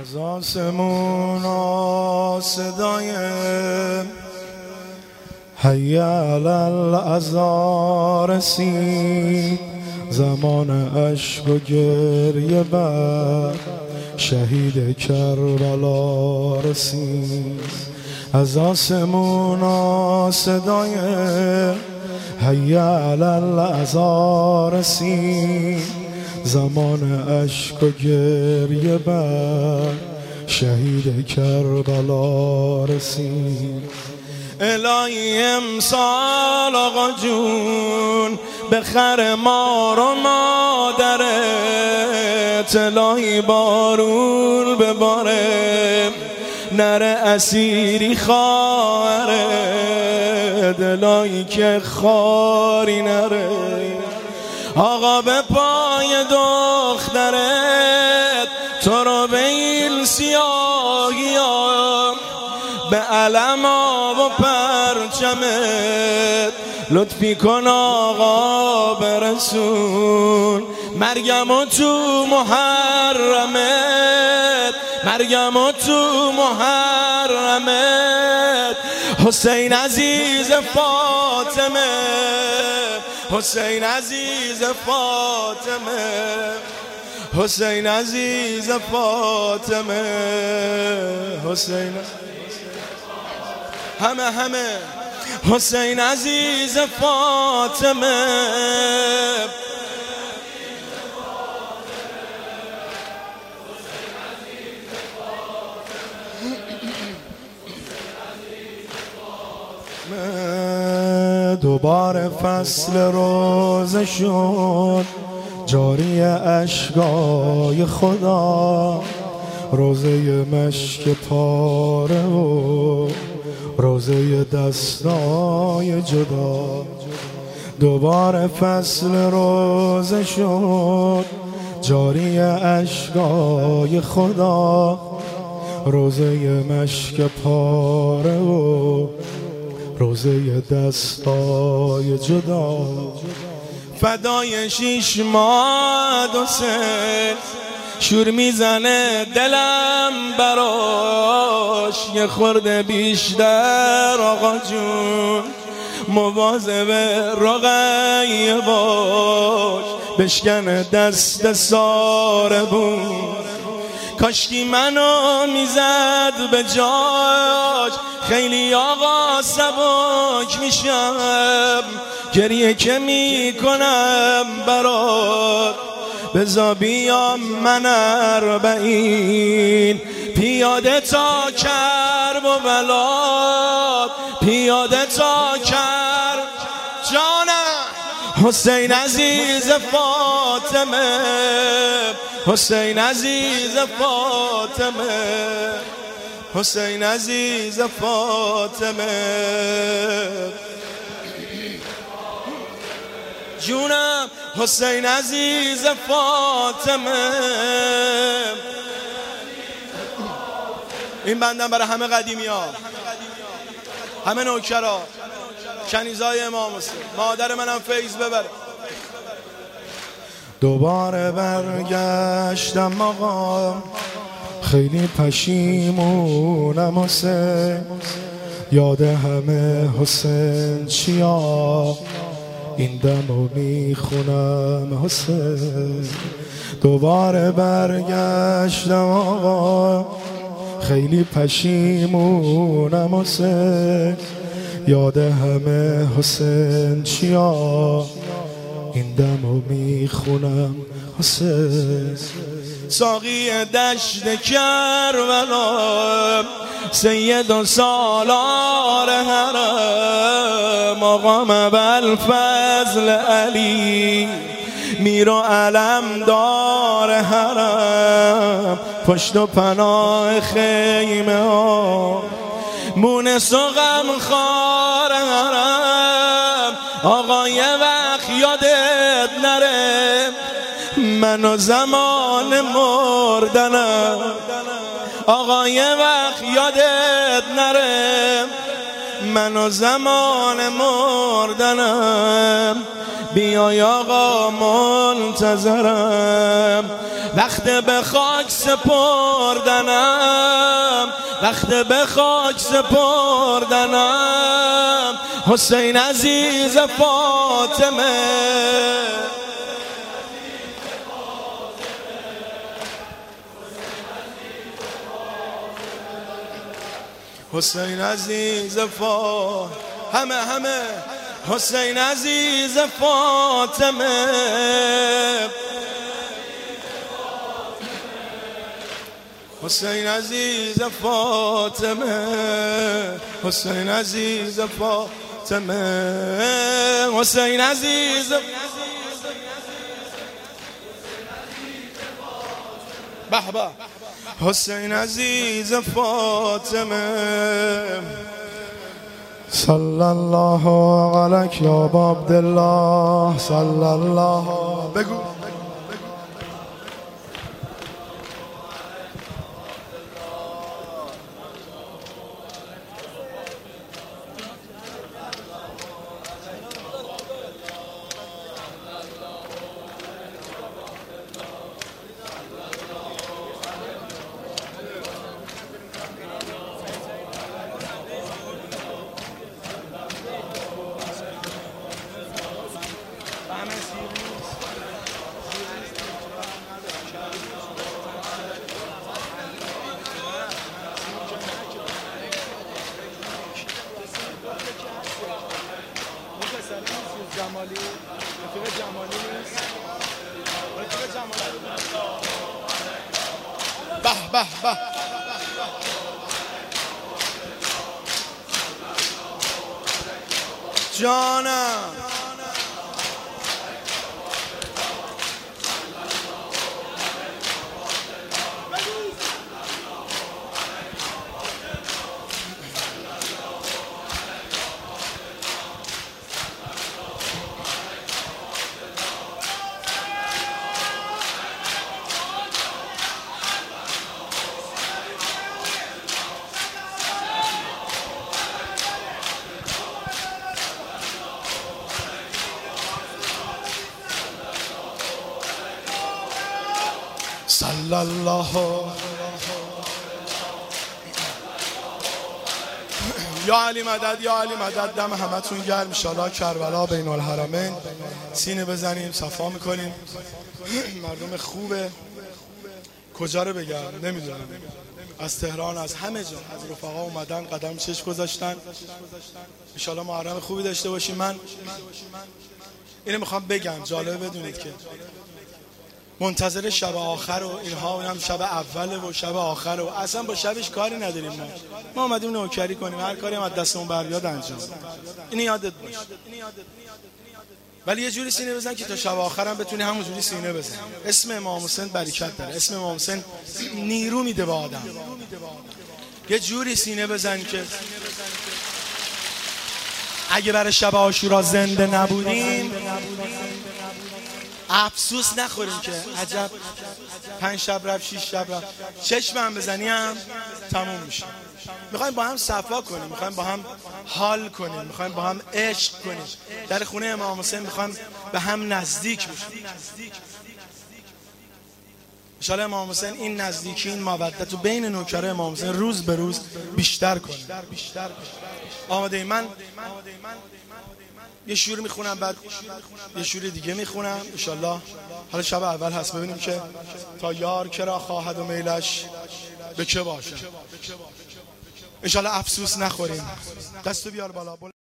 از آسمون صدای حیال الازار رسید زمان عشق و گریه بر شهید کربلا رسید از آسمون صدای حیال الازار رسید زمان اشک و گریه بر شهید کربلا رسید. الهی امسال آقا جون بخر ما رو مادرت. الهی بارون بباره نره اسیری خواهره دلایی که خاری نره. آقا به پای دخترت تو رو به این سیاهی به علم و پرچمت لطفی کن آقا برسون. مرگم و تو محرمت مرگم و تو محرمت. حسین عزیز فاطمه حسین عزیز فاطمه. حسین عزیز فاطمه. حسین همه همه. حسین عزیز فاطمه. دوباره فصل روز شد. جاری اشگای خدا. روزه مشک پاره و روزه دستای جدا. دوباره فصل روز شد. جاری اشگای خدا. روزه مشک پاره و روزه دستای جدا. فدای شیش ماه دو سه. شور می‌زنه دلم براش. یه خورده بیشتر آقا جون. مواظب رقیه باش. بشکن دست ساره بود کاشکی منو می‌زد به جاش. خیلی آقا سباک میشم. گریه که می‌کنم برات. بزا بیام من اربعین پیاده تا کرب و بلاد پیاده تا کرب جانم. حسین عزیز فاطمه. حسین عزیز فاطمه. حسین عزیز فاطمه. جونم حسین عزیز فاطمه. این بندم برای همه قدیمی ها. همه نوکرا. کنیزای امام حسین. مادر منم فیض ببره دوباره برگشتم آقا. خیلی پشیمونم حسین. یاد همه حسین چیا؟ این دمو می‌خونم حسین. دوباره برگشتم آقا. خیلی پشیمونم حسین. یاد همه حسین چیا؟ این دمو می‌خونم حسین. ساقی دشت کربلا سید و سالار حرم آقام فضل علی میرو علم دار حرم پشت و پناه خیمه ها. مونس و غم خار حرم آقای وقت یادت نره. من زمان مردنم آقای وقت یادت نره. من زمان مردنم. بیای آقا منتظرم. وقت به خاک سپردنم. وقت به خاک سپردنم. حسین عزیز فاطمه. حسین عزیز فا همه همه. حسین عزیز فاطمه. حسین عزیز فاطمه. حسین عزیز فاطمه. حسین عزیز. به. حسین عزیز فاطمه. صلی الله علیک یا صلی الله بگو جمالی رفیق جمالی نیست. رفیق جمالی به به به. جانم. صلی الله یا علی مدد یا علی مدد دم همتون گرم. ان کربلا بین الحرمین. سینه بزنیم صفا می‌کنیم. مردم خوبه. کجا رو بگم؟ نمی‌دونم. از تهران از همه جا. از رفقا اومدن قدم چش گذاشتن. ان محرم خوبی داشته باشیم. من اینو می‌خوام بگم. جالبه بدونید که منتظر شب آخر و اینها اونم شب اوله و شب آخر و اصلا با شبش کاری نداریم ما. ما اومدیم نوکری کنیم هر کاری هم از دستمون بر انجام. این یادت باش ولی یه جوری سینه بزن که تا شب آخرم بتونی همونجوری سینه بزن اسم امام حسین برکت داره. اسم امام حسین نیرو میده به آدم. یه جوری سینه بزن که اگه برای شب آشورا زنده نبودیم افسوس نخوریم که. عجب. پنج شب رفت شیش شب رفت. چشم هم بزنی هم تموم میشه. می‌خوایم با هم صفا کنیم می‌خوایم با هم حال کنیم می‌خوایم با هم عشق کنیم. در خونه امام حسین می‌خوایم به هم نزدیک بشیم. انشاءالله امام حسین این نزدیکی این مودت و بین نوکره امام حسین روز به روز بیشتر کنه. آماده من؟ یه شور می‌خونم بعد یه شور دیگه می‌خونم انشالله. حالا شب اول هست ببینیم که تا یار کرا خواهد و میلش به چه باشه. انشالله افسوس نخوریم. دستو بیار بالا